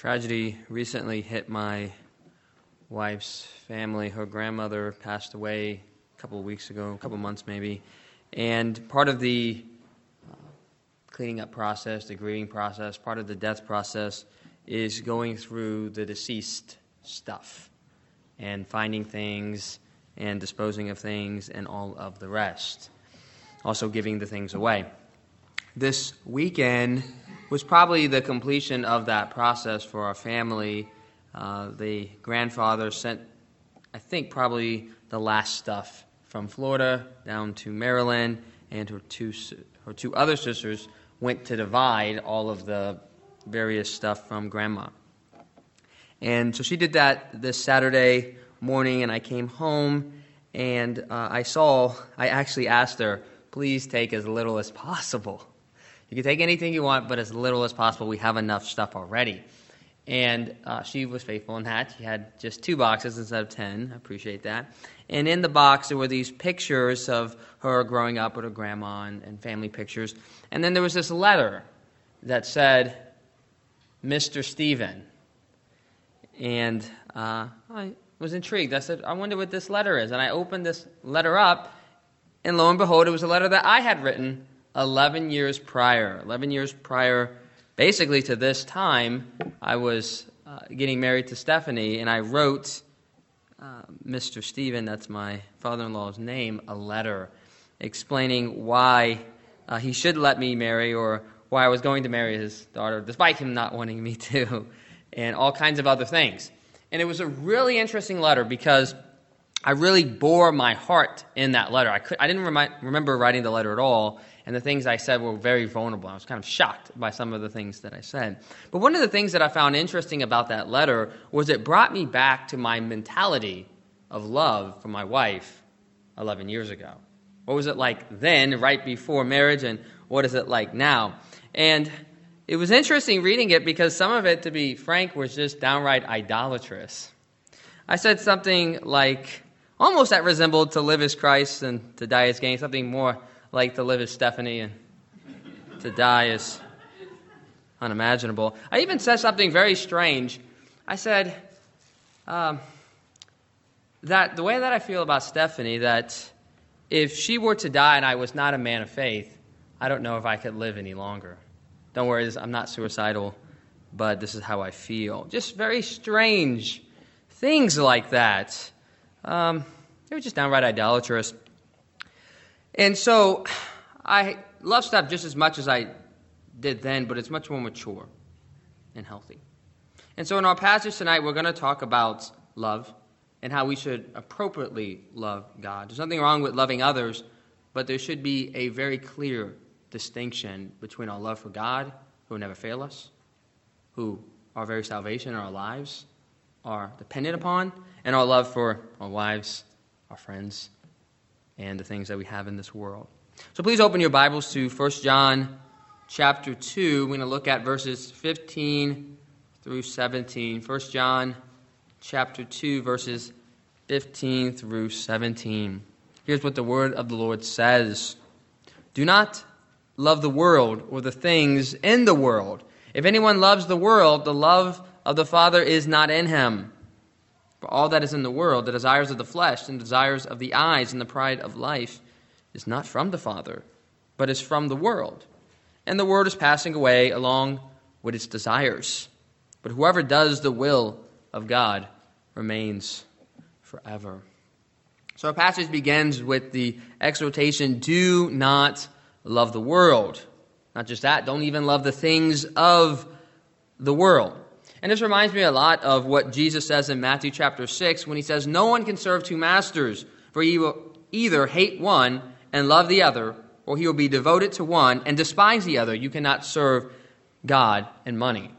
Tragedy recently hit my wife's family. Her grandmother passed away a couple of weeks ago, a couple of months maybe. And part of the uh, cleaning up process, the grieving process, part of the death process is going through the deceased stuff and finding things and disposing of things and all of the rest. Also, giving the things away. This weekend, was probably the completion of that process for our family. Uh, the grandfather sent, I think, probably the last stuff from Florida down to Maryland, and her two, her two other sisters went to divide all of the various stuff from grandma. And so she did that this Saturday morning, and I came home and uh, I saw, I actually asked her, please take as little as possible. You can take anything you want, but as little as possible. We have enough stuff already. And uh, she was faithful in that. She had just two boxes instead of ten. I appreciate that. And in the box, there were these pictures of her growing up with her grandma and, and family pictures. And then there was this letter that said, Mr. Stephen. And uh, I was intrigued. I said, I wonder what this letter is. And I opened this letter up, and lo and behold, it was a letter that I had written 11 years prior. 11 years prior, basically to this time, I was uh, getting married to Stephanie, and I wrote uh, Mr. Stephen, that's my father in law's name, a letter explaining why uh, he should let me marry or why I was going to marry his daughter, despite him not wanting me to, and all kinds of other things. And it was a really interesting letter because I really bore my heart in that letter. I, could, I didn't remi- remember writing the letter at all, and the things I said were very vulnerable. I was kind of shocked by some of the things that I said. But one of the things that I found interesting about that letter was it brought me back to my mentality of love for my wife 11 years ago. What was it like then, right before marriage, and what is it like now? And it was interesting reading it because some of it, to be frank, was just downright idolatrous. I said something like, almost that resembled to live as Christ and to die as gain, something more like to live as Stephanie and to die is unimaginable. I even said something very strange. I said um, that the way that I feel about Stephanie, that if she were to die and I was not a man of faith, I don't know if I could live any longer. Don't worry, I'm not suicidal, but this is how I feel. Just very strange things like that. Um, they were just downright idolatrous. And so I love stuff just as much as I did then, but it's much more mature and healthy. And so in our passage tonight, we're going to talk about love and how we should appropriately love God. There's nothing wrong with loving others, but there should be a very clear distinction between our love for God, who will never fail us, who our very salvation our lives are dependent upon, and our love for our wives, our friends, and the things that we have in this world. So please open your Bibles to 1 John chapter 2. We're going to look at verses 15 through 17. 1 John chapter 2, verses 15 through 17. Here's what the word of the Lord says Do not love the world or the things in the world. If anyone loves the world, the love of the Father is not in him. For all that is in the world, the desires of the flesh and desires of the eyes and the pride of life, is not from the Father, but is from the world. And the world is passing away along with its desires. But whoever does the will of God remains forever. So our passage begins with the exhortation do not love the world. Not just that, don't even love the things of the world. And this reminds me a lot of what Jesus says in Matthew chapter 6 when he says, No one can serve two masters, for he will either hate one and love the other, or he will be devoted to one and despise the other. You cannot serve God and money.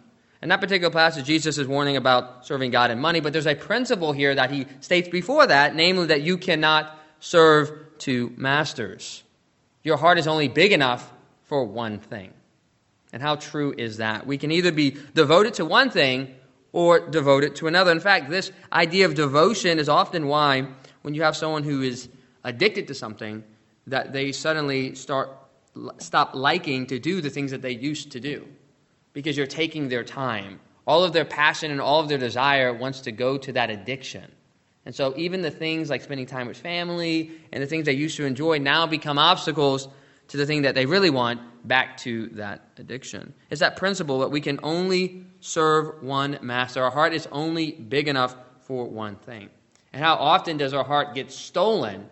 In that particular passage, Jesus is warning about serving God and money, but there's a principle here that he states before that, namely that you cannot serve two masters. Your heart is only big enough for one thing. And how true is that? We can either be devoted to one thing or devoted to another. In fact, this idea of devotion is often why, when you have someone who is addicted to something, that they suddenly start stop liking to do the things that they used to do because you're taking their time All of their passion and all of their desire wants to go to that addiction. And so even the things like spending time with family and the things they used to enjoy now become obstacles to the thing that they really want back to that addiction. It's that principle that we can only serve one master. Our heart is only big enough for one thing. And how often does our heart get stolen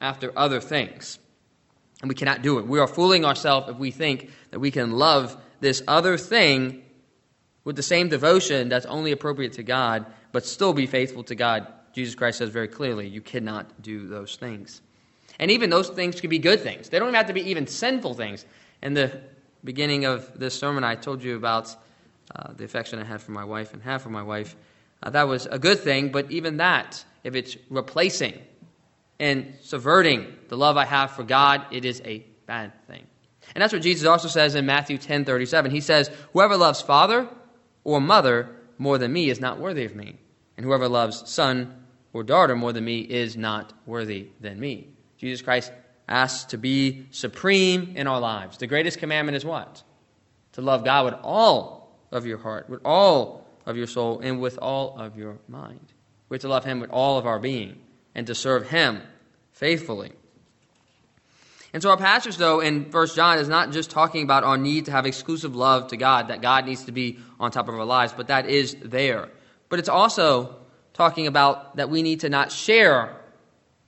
after other things? And we cannot do it. We are fooling ourselves if we think that we can love this other thing with the same devotion that's only appropriate to God, but still be faithful to God. Jesus Christ says very clearly, you cannot do those things. And even those things could be good things. They don't even have to be even sinful things. In the beginning of this sermon, I told you about uh, the affection I had for my wife and have for my wife. Uh, that was a good thing, but even that, if it's replacing and subverting the love I have for God, it is a bad thing. And that's what Jesus also says in Matthew 10 37. He says, Whoever loves father or mother more than me is not worthy of me. And whoever loves son or daughter more than me is not worthy than me. Jesus Christ asks to be supreme in our lives. The greatest commandment is what? To love God with all of your heart, with all of your soul, and with all of your mind. We're to love Him with all of our being and to serve Him faithfully. And so our passage, though, in First John is not just talking about our need to have exclusive love to God, that God needs to be on top of our lives, but that is there. But it's also talking about that we need to not share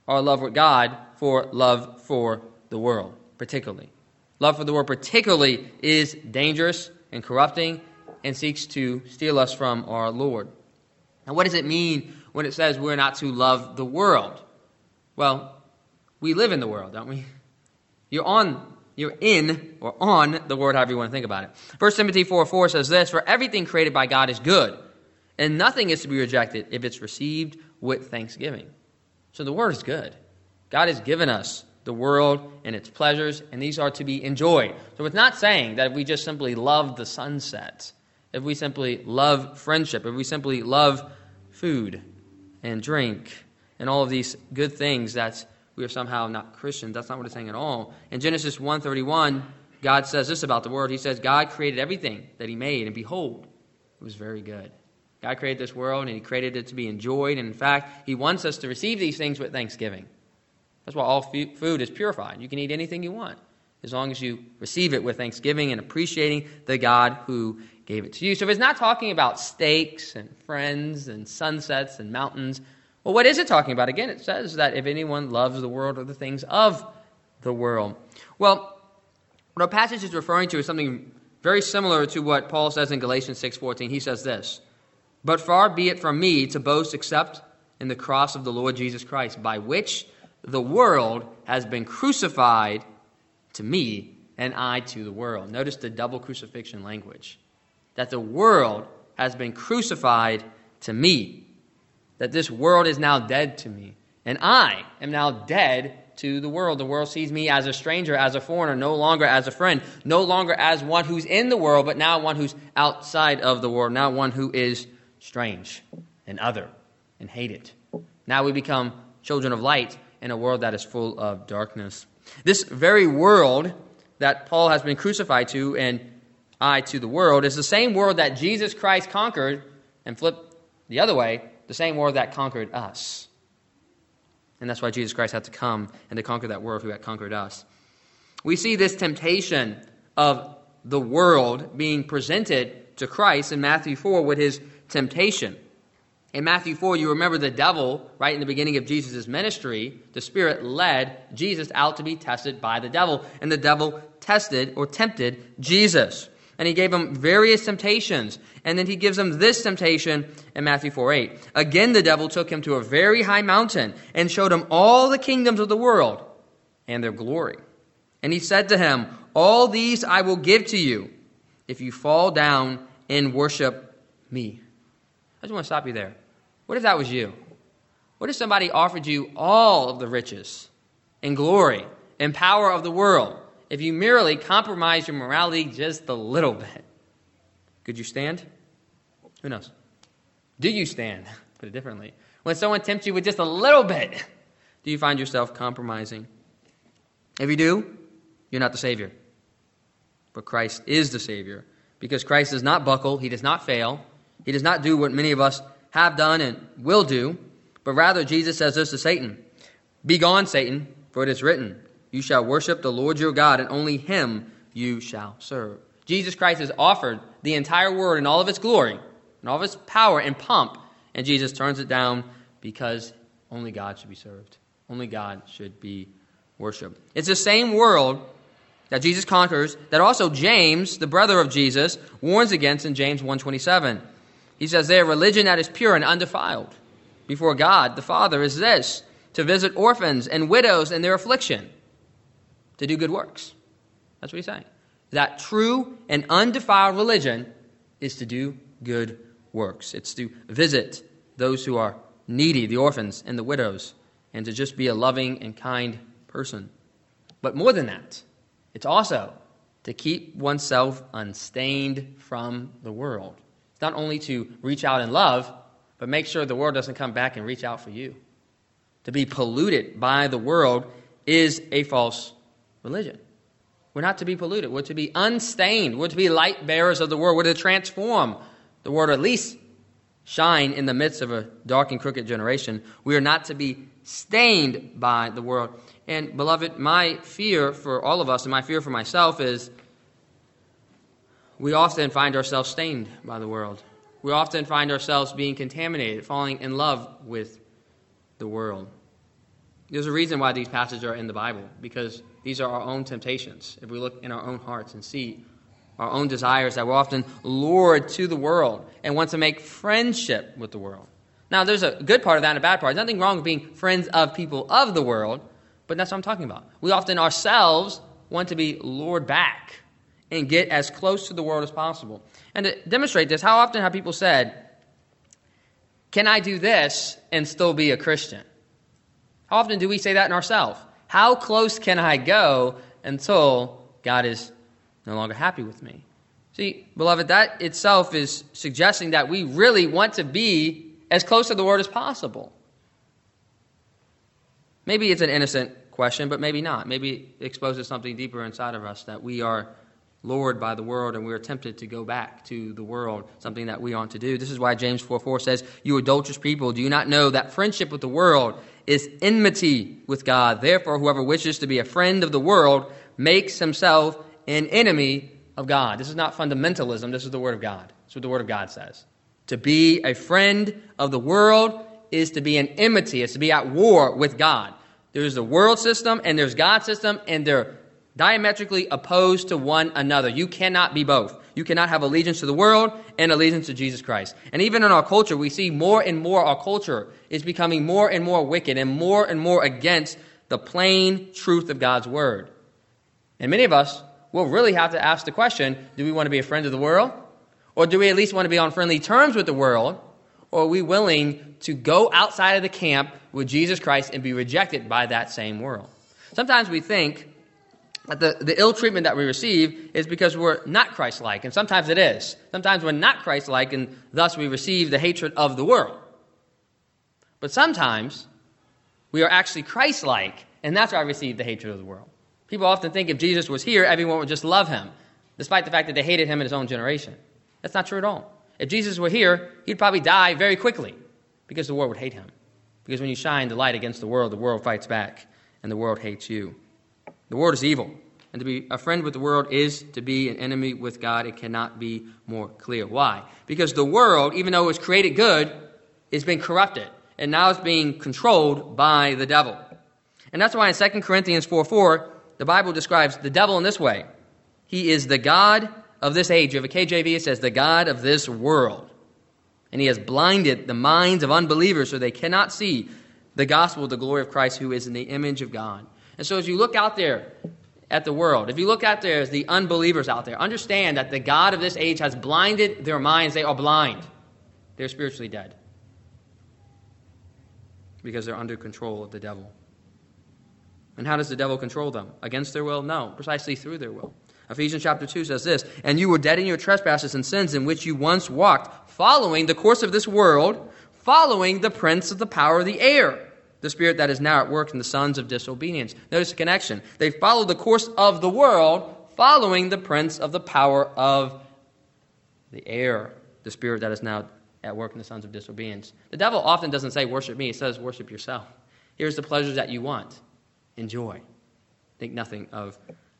our love with God for love for the world, particularly. Love for the world, particularly, is dangerous and corrupting and seeks to steal us from our Lord. Now, what does it mean when it says we're not to love the world? Well, we live in the world, don't we? You're on, you're in or on the world, however you want to think about it. 1 Timothy 4 4 says this For everything created by God is good, and nothing is to be rejected if it's received with thanksgiving. So the word is good. God has given us the world and its pleasures, and these are to be enjoyed. So it's not saying that if we just simply love the sunset, if we simply love friendship, if we simply love food and drink and all of these good things, that we are somehow not Christians. That's not what it's saying at all. In Genesis 1:31, God says this about the world. He says, God created everything that he made, and behold, it was very good. God created this world, and he created it to be enjoyed. And in fact, he wants us to receive these things with thanksgiving. That's why all food is purified. You can eat anything you want as long as you receive it with thanksgiving and appreciating the God who gave it to you. So if it's not talking about steaks and friends and sunsets and mountains, well, what is it talking about? Again, it says that if anyone loves the world or the things of the world. Well, what our passage is referring to is something very similar to what Paul says in Galatians 6:14. He says this, "But far be it from me to boast except in the cross of the Lord Jesus Christ, by which the world has been crucified to me and I to the world." Notice the double crucifixion language. That the world has been crucified to me that this world is now dead to me. And I am now dead to the world. The world sees me as a stranger, as a foreigner, no longer as a friend, no longer as one who's in the world, but now one who's outside of the world, now one who is strange and other and hated. Now we become children of light in a world that is full of darkness. This very world that Paul has been crucified to and I to the world is the same world that Jesus Christ conquered and flipped the other way the same world that conquered us. And that's why Jesus Christ had to come and to conquer that world who had conquered us. We see this temptation of the world being presented to Christ in Matthew 4 with his temptation. In Matthew 4, you remember the devil, right in the beginning of Jesus' ministry, the Spirit led Jesus out to be tested by the devil. And the devil tested or tempted Jesus and he gave him various temptations. And then he gives him this temptation in Matthew 4 8. Again, the devil took him to a very high mountain and showed him all the kingdoms of the world and their glory. And he said to him, All these I will give to you if you fall down and worship me. I just want to stop you there. What if that was you? What if somebody offered you all of the riches and glory and power of the world? if you merely compromise your morality just a little bit. Could you stand? Who knows? Do you stand? Put it differently. When someone tempts you with just a little bit, do you find yourself compromising? If you do, you're not the Savior. But Christ is the Savior because Christ does not buckle, he does not fail, he does not do what many of us have done and will do, but rather Jesus says this to Satan Begone, Satan, for it is written, You shall worship the Lord your God, and only him you shall serve. Jesus Christ has offered the entire world in all of its glory, and all of its power and pomp, and Jesus turns it down because only God should be served. Only God should be worshiped. It's the same world that Jesus conquers that also James, the brother of Jesus, warns against in James 1:27. He says there religion that is pure and undefiled before God the Father is this to visit orphans and widows in their affliction, to do good works. That's what he's saying. That true and undefiled religion is to do good works. It's to visit those who are needy, the orphans and the widows, and to just be a loving and kind person. But more than that, it's also to keep oneself unstained from the world. Not only to reach out in love, but make sure the world doesn't come back and reach out for you. To be polluted by the world is a false religion. We're not to be polluted. We're to be unstained. We're to be light bearers of the world. We're to transform the world, at least shine in the midst of a dark and crooked generation. We are not to be stained by the world. And, beloved, my fear for all of us and my fear for myself is we often find ourselves stained by the world. We often find ourselves being contaminated, falling in love with the world. There's a reason why these passages are in the Bible, because these are our own temptations. If we look in our own hearts and see our own desires that we're often lured to the world and want to make friendship with the world. Now, there's a good part of that and a bad part. There's nothing wrong with being friends of people of the world, but that's what I'm talking about. We often ourselves want to be lured back and get as close to the world as possible. And to demonstrate this, how often have people said, Can I do this and still be a Christian? How often do we say that in ourselves? How close can I go until God is no longer happy with me? See, beloved, that itself is suggesting that we really want to be as close to the Word as possible. Maybe it's an innocent question, but maybe not. Maybe it exposes something deeper inside of us that we are lured by the world and we are tempted to go back to the world, something that we ought to do. This is why James 4 4 says, You adulterous people, do you not know that friendship with the world is enmity with God? Therefore, whoever wishes to be a friend of the world makes himself an enemy of God. This is not fundamentalism, this is the Word of God. That's what the Word of God says. To be a friend of the world is to be an enmity, it's to be at war with God. There's the world system and there's God's system, and they're diametrically opposed to one another. You cannot be both. You cannot have allegiance to the world and allegiance to Jesus Christ. And even in our culture, we see more and more our culture is becoming more and more wicked and more and more against the plain truth of God's word. And many of us will really have to ask the question do we want to be a friend of the world? Or do we at least want to be on friendly terms with the world? Or are we willing to go outside of the camp with Jesus Christ and be rejected by that same world? Sometimes we think the, the ill treatment that we receive is because we're not Christ like, and sometimes it is. Sometimes we're not Christ like, and thus we receive the hatred of the world. But sometimes we are actually Christ like, and that's why I receive the hatred of the world. People often think if Jesus was here, everyone would just love him, despite the fact that they hated him in his own generation. That's not true at all. If Jesus were here, he'd probably die very quickly because the world would hate him. Because when you shine the light against the world, the world fights back and the world hates you. The world is evil. And to be a friend with the world is to be an enemy with God. It cannot be more clear. Why? Because the world, even though it was created good, is being corrupted. And now it's being controlled by the devil. And that's why in 2 Corinthians 4 4, the Bible describes the devil in this way He is the God of this age. Have a KJV, it says, the God of this world. And he has blinded the minds of unbelievers so they cannot see the gospel of the glory of Christ, who is in the image of God. And so as you look out there at the world, if you look out there as the unbelievers out there, understand that the God of this age has blinded their minds. They are blind, they're spiritually dead because they're under control of the devil. And how does the devil control them? Against their will? No, precisely through their will. Ephesians chapter 2 says this And you were dead in your trespasses and sins in which you once walked, following the course of this world, following the prince of the power of the air, the spirit that is now at work in the sons of disobedience. Notice the connection. They follow the course of the world, following the prince of the power of the air, the spirit that is now at work in the sons of disobedience. The devil often doesn't say, Worship me, he says, Worship yourself. Here's the pleasures that you want. Enjoy. Think nothing of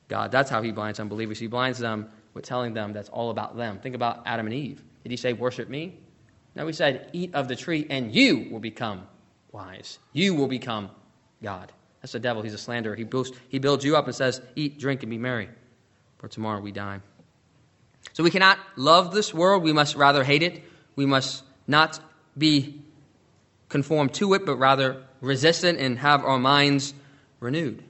God. That's how he blinds unbelievers. He blinds them with telling them that's all about them. Think about Adam and Eve. Did he say, Worship me? No, he said, Eat of the tree, and you will become wise. You will become God. That's the devil. He's a slanderer. He builds, he builds you up and says, Eat, drink, and be merry, for tomorrow we die. So we cannot love this world. We must rather hate it. We must not be conformed to it, but rather resist it and have our minds renewed.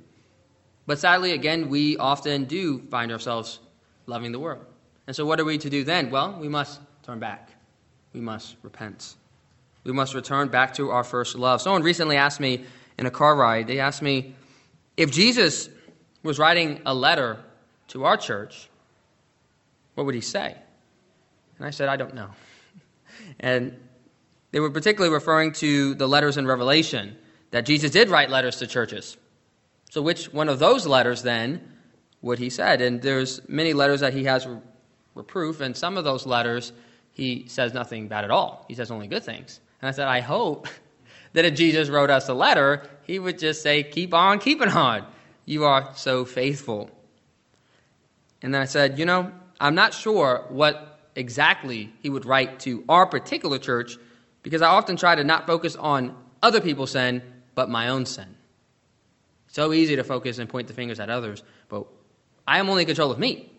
But sadly, again, we often do find ourselves loving the world. And so, what are we to do then? Well, we must turn back. We must repent. We must return back to our first love. Someone recently asked me in a car ride, they asked me if Jesus was writing a letter to our church, what would he say? And I said, I don't know. And they were particularly referring to the letters in Revelation, that Jesus did write letters to churches. So, which one of those letters then would he said? And there's many letters that he has reproof, and some of those letters he says nothing bad at all. He says only good things. And I said, I hope that if Jesus wrote us a letter, he would just say, Keep on keeping on. You are so faithful. And then I said, You know, I'm not sure what exactly he would write to our particular church because I often try to not focus on other people's sin, but my own sin. So easy to focus and point the fingers at others, but I am only in control of me.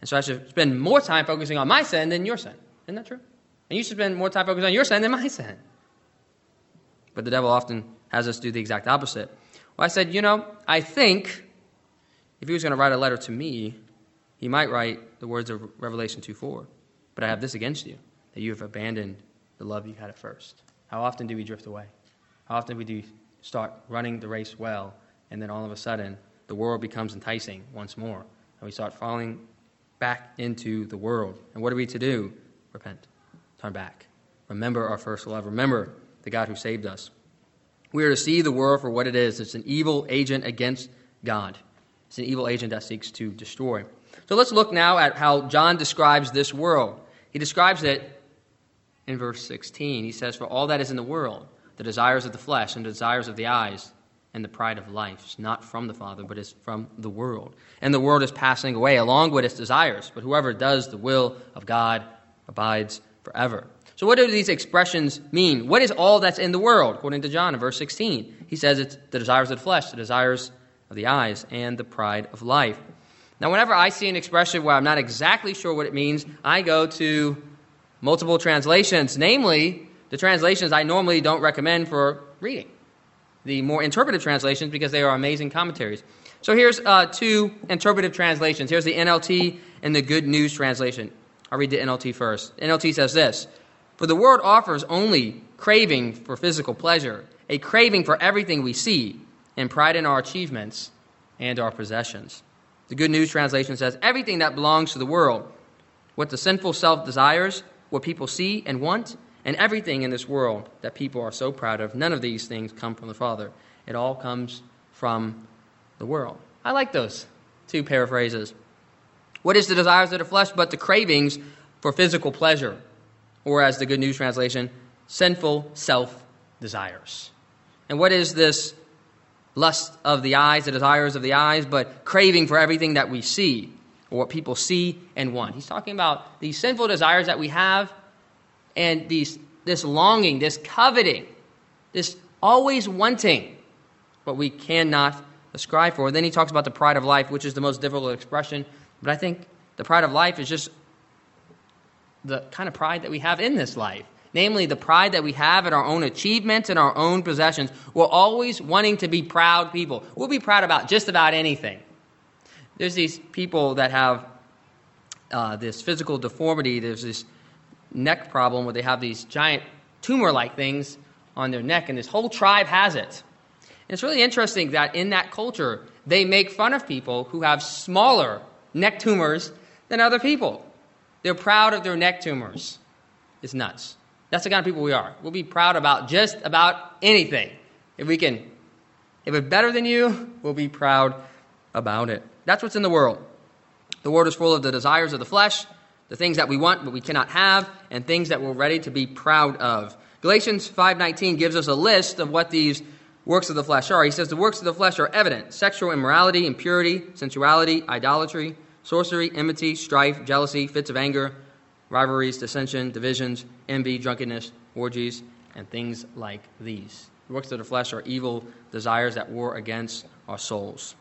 And so I should spend more time focusing on my sin than your sin. Isn't that true? And you should spend more time focusing on your sin than my sin. But the devil often has us do the exact opposite. Well, I said, you know, I think if he was going to write a letter to me, he might write the words of Revelation 2 4. But I have this against you, that you have abandoned the love you had at first. How often do we drift away? How often do we start running the race well, and then all of a sudden the world becomes enticing once more, and we start falling back into the world? And what are we to do? Repent. Turn back. Remember our first love. Remember the God who saved us. We are to see the world for what it is it's an evil agent against God, it's an evil agent that seeks to destroy. So let's look now at how John describes this world. He describes it in verse 16. He says, For all that is in the world, the desires of the flesh and the desires of the eyes and the pride of life is not from the Father, but is from the world. And the world is passing away along with its desires, but whoever does the will of God abides forever. So, what do these expressions mean? What is all that's in the world, according to John in verse 16? He says it's the desires of the flesh, the desires of the eyes, and the pride of life. Now, whenever I see an expression where I'm not exactly sure what it means, I go to multiple translations, namely the translations I normally don't recommend for reading, the more interpretive translations because they are amazing commentaries. So here's uh, two interpretive translations. Here's the NLT and the Good News translation. I'll read the NLT first. NLT says this For the world offers only craving for physical pleasure, a craving for everything we see, and pride in our achievements and our possessions. The Good News translation says everything that belongs to the world, what the sinful self desires, what people see and want, and everything in this world that people are so proud of, none of these things come from the Father. It all comes from the world. I like those two paraphrases. What is the desires of the flesh but the cravings for physical pleasure? Or, as the Good News translation, sinful self desires. And what is this lust of the eyes, the desires of the eyes, but craving for everything that we see or what people see and want. He's talking about these sinful desires that we have and these, this longing, this coveting, this always wanting what we cannot ascribe for. Then he talks about the pride of life, which is the most difficult expression. But I think the pride of life is just the kind of pride that we have in this life namely the pride that we have in our own achievements and our own possessions. We're always wanting to be proud people. We'll be proud about just about anything. There's these people that have uh, this physical deformity, there's this neck problem where they have these giant tumor like things on their neck, and this whole tribe has it. And it's really interesting that in that culture, they make fun of people who have smaller neck tumors than other people. They're proud of their neck tumors. It's nuts. That's the kind of people we are. We'll be proud about just about anything. If we can, if it's better than you, we'll be proud about it. That's what's in the world. The world is full of the desires of the flesh, the things that we want but we cannot have, and things that we're ready to be proud of. Galatians 5:19 gives us a list of what these works of the flesh are. He says the works of the flesh are evident: sexual immorality, impurity, sensuality, idolatry, sorcery, enmity, strife, jealousy, fits of anger, rivalries, dissension, divisions, envy, drunkenness, orgies, and things like these. The works of the flesh are evil desires that war against our souls.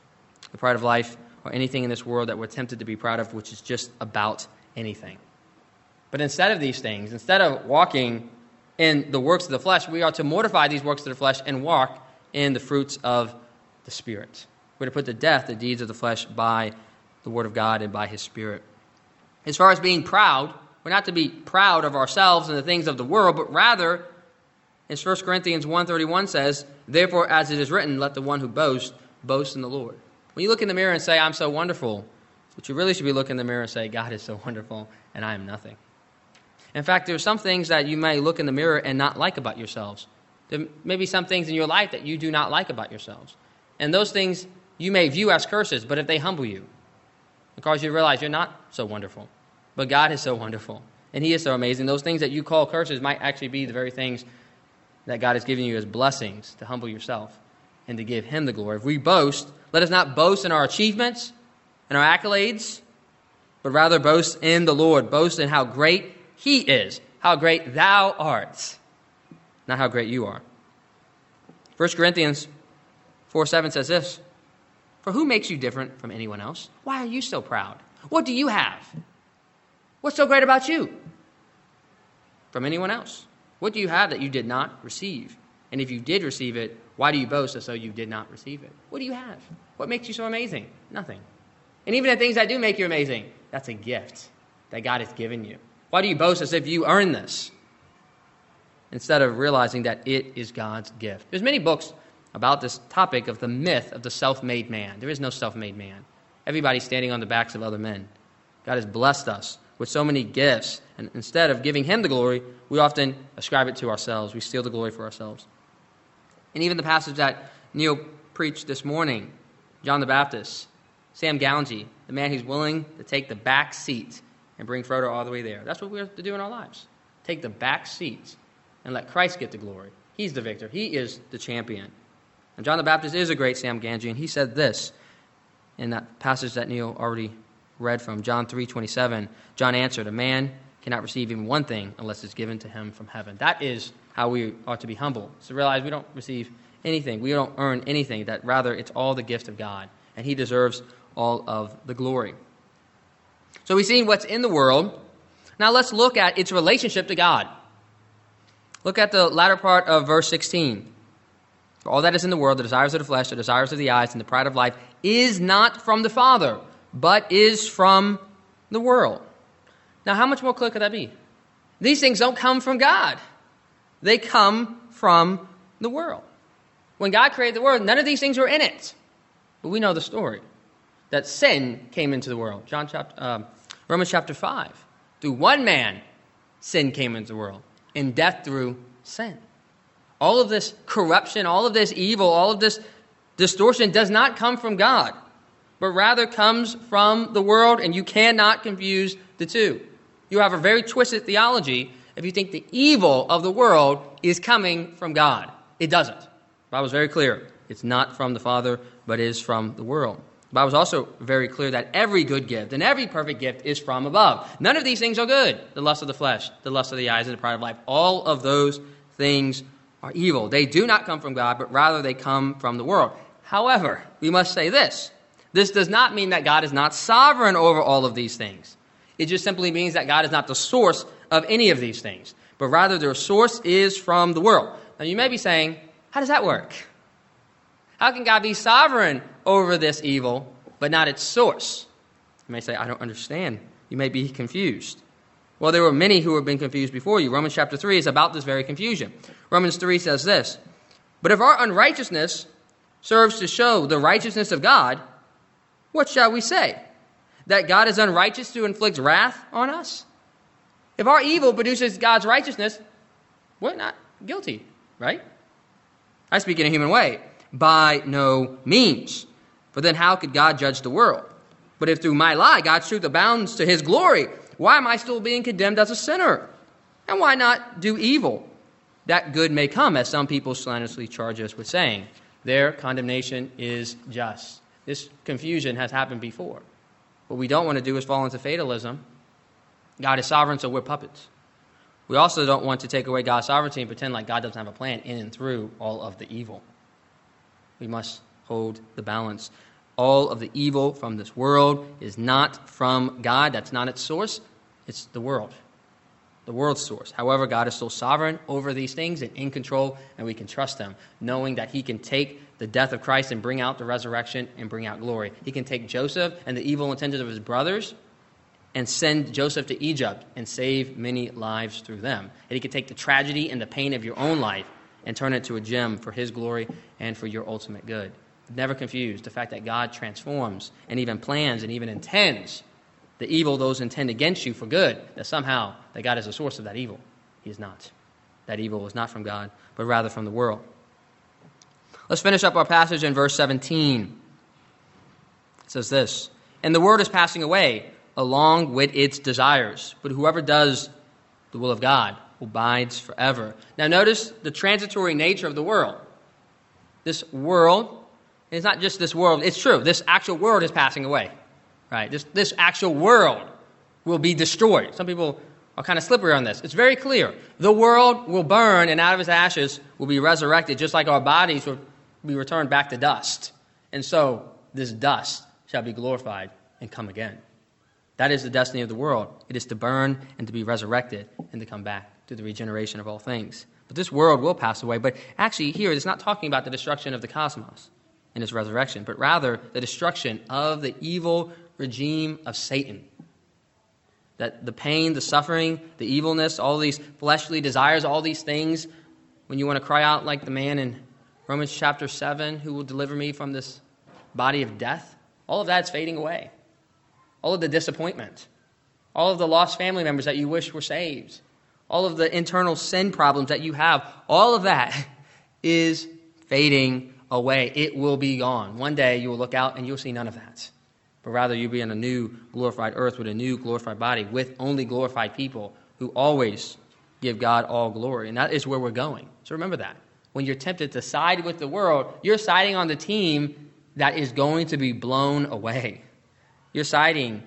The pride of life, or anything in this world that we're tempted to be proud of, which is just about anything. But instead of these things, instead of walking in the works of the flesh, we are to mortify these works of the flesh and walk in the fruits of the Spirit. We're to put to death the deeds of the flesh by the Word of God and by His Spirit. As far as being proud, we're not to be proud of ourselves and the things of the world, but rather, as 1 Corinthians 1.31 says, Therefore, as it is written, let the one who boasts boast in the Lord. When you look in the mirror and say, I'm so wonderful, what you really should be looking in the mirror and say, God is so wonderful, and I am nothing. In fact, there are some things that you may look in the mirror and not like about yourselves. There may be some things in your life that you do not like about yourselves. And those things you may view as curses, but if they humble you, because you realize you're not so wonderful, but God is so wonderful, and He is so amazing, those things that you call curses might actually be the very things that God has given you as blessings to humble yourself and to give Him the glory. If we boast, let us not boast in our achievements and our accolades, but rather boast in the Lord, boast in how great he is, how great thou art, not how great you are. 1 Corinthians 4 7 says this For who makes you different from anyone else? Why are you so proud? What do you have? What's so great about you? From anyone else. What do you have that you did not receive? And if you did receive it, why do you boast as though you did not receive it? What do you have? What makes you so amazing? Nothing. And even the things that do make you amazing, that's a gift that God has given you. Why do you boast as if you earn this? Instead of realizing that it is God's gift. There's many books about this topic of the myth of the self-made man. There is no self-made man. Everybody's standing on the backs of other men. God has blessed us with so many gifts, and instead of giving him the glory, we often ascribe it to ourselves. We steal the glory for ourselves. And even the passage that Neil preached this morning, John the Baptist, Sam Gamgee, the man who's willing to take the back seat and bring Frodo all the way there. That's what we have to do in our lives. Take the back seats and let Christ get the glory. He's the victor, He is the champion. And John the Baptist is a great Sam Gamgee, and he said this in that passage that Neil already read from John 3:27. John answered, "A man cannot receive even one thing unless it's given to him from heaven." That is how we ought to be humble. To realize we don't receive anything, we don't earn anything. That rather it's all the gift of God, and He deserves all of the glory. So we've seen what's in the world. Now let's look at its relationship to God. Look at the latter part of verse 16. For all that is in the world, the desires of the flesh, the desires of the eyes, and the pride of life, is not from the Father, but is from the world. Now, how much more clear could that be? These things don't come from God, they come from the world. When God created the world, none of these things were in it. But we know the story that sin came into the world. John chapter, uh, Romans chapter 5. Through one man, sin came into the world, and death through sin. All of this corruption, all of this evil, all of this distortion does not come from God, but rather comes from the world, and you cannot confuse the two. You have a very twisted theology if you think the evil of the world is coming from God. It doesn't. Bible is very clear. It's not from the Father, but is from the world. The is also very clear that every good gift and every perfect gift is from above. None of these things are good. The lust of the flesh, the lust of the eyes, and the pride of life. All of those things are evil. They do not come from God, but rather they come from the world. However, we must say this this does not mean that God is not sovereign over all of these things. It just simply means that God is not the source of any of these things, but rather their source is from the world. Now, you may be saying, how does that work? How can God be sovereign over this evil, but not its source? You may say, I don't understand. You may be confused. Well, there were many who have been confused before you. Romans chapter 3 is about this very confusion. Romans 3 says this But if our unrighteousness serves to show the righteousness of God, what shall we say? That God is unrighteous to inflict wrath on us? If our evil produces God's righteousness, we're not guilty, right? I speak in a human way. By no means. For then how could God judge the world? But if through my lie God's truth abounds to his glory, Why am I still being condemned as a sinner? And why not do evil? That good may come, as some people slanderously charge us with saying. Their condemnation is just. This confusion has happened before. What we don't want to do is fall into fatalism. God is sovereign, so we're puppets. We also don't want to take away God's sovereignty and pretend like God doesn't have a plan in and through all of the evil. We must hold the balance. All of the evil from this world is not from God. That's not its source. It's the world, the world's source. However, God is still sovereign over these things and in control, and we can trust Him, knowing that He can take the death of Christ and bring out the resurrection and bring out glory. He can take Joseph and the evil intentions of his brothers and send Joseph to Egypt and save many lives through them. And he can take the tragedy and the pain of your own life and turn it to a gem for his glory and for your ultimate good. Never confuse the fact that God transforms and even plans and even intends the evil those intend against you for good, that somehow that God is the source of that evil. He is not. That evil is not from God, but rather from the world. Let's finish up our passage in verse 17. It says this And the world is passing away along with its desires, but whoever does the will of God abides forever. Now, notice the transitory nature of the world. This world, it's not just this world, it's true. This actual world is passing away, right? This, this actual world will be destroyed. Some people are kind of slippery on this. It's very clear. The world will burn, and out of its ashes will be resurrected, just like our bodies will be returned back to dust. And so this dust shall be glorified and come again. That is the destiny of the world. It is to burn and to be resurrected and to come back to the regeneration of all things. But this world will pass away. But actually, here it's not talking about the destruction of the cosmos in its resurrection, but rather the destruction of the evil regime of Satan. That the pain, the suffering, the evilness, all these fleshly desires, all these things, when you want to cry out like the man in Romans chapter 7, who will deliver me from this body of death? All of that's fading away. All of the disappointment, all of the lost family members that you wish were saved, all of the internal sin problems that you have, all of that is fading away. It will be gone. One day you will look out and you'll see none of that. But rather, you'll be in a new glorified earth with a new glorified body, with only glorified people who always give God all glory. And that is where we're going. So remember that when you're tempted to side with the world, you're siding on the team that is going to be blown away. You're siding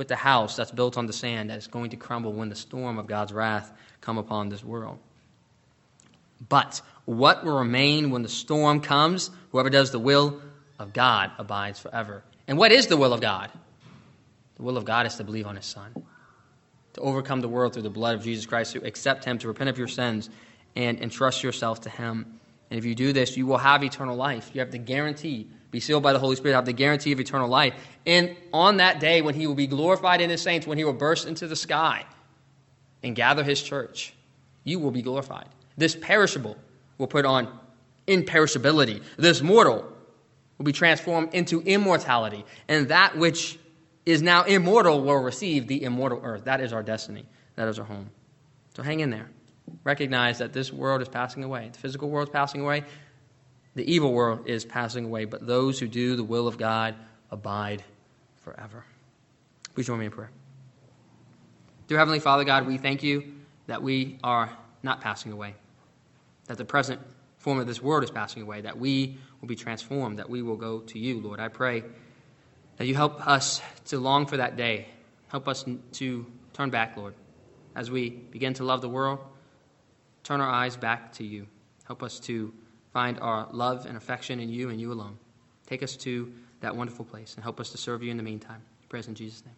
with the house that's built on the sand that is going to crumble when the storm of God's wrath come upon this world. But what will remain when the storm comes? Whoever does the will of God abides forever. And what is the will of God? The will of God is to believe on his son, to overcome the world through the blood of Jesus Christ, to accept him, to repent of your sins, and entrust yourself to Him. And if you do this, you will have eternal life. You have the guarantee, be sealed by the Holy Spirit, have the guarantee of eternal life. And on that day, when He will be glorified in His saints, when He will burst into the sky and gather His church, you will be glorified. This perishable will put on imperishability. This mortal will be transformed into immortality. And that which is now immortal will receive the immortal earth. That is our destiny. That is our home. So hang in there recognize that this world is passing away. The physical world is passing away. The evil world is passing away. But those who do the will of God abide forever. Please join me in prayer. Dear Heavenly Father God, we thank you that we are not passing away, that the present form of this world is passing away, that we will be transformed, that we will go to you, Lord. I pray that you help us to long for that day. Help us to turn back, Lord, as we begin to love the world turn our eyes back to you. Help us to find our love and affection in you and you alone. Take us to that wonderful place and help us to serve you in the meantime. Praise in Jesus' name.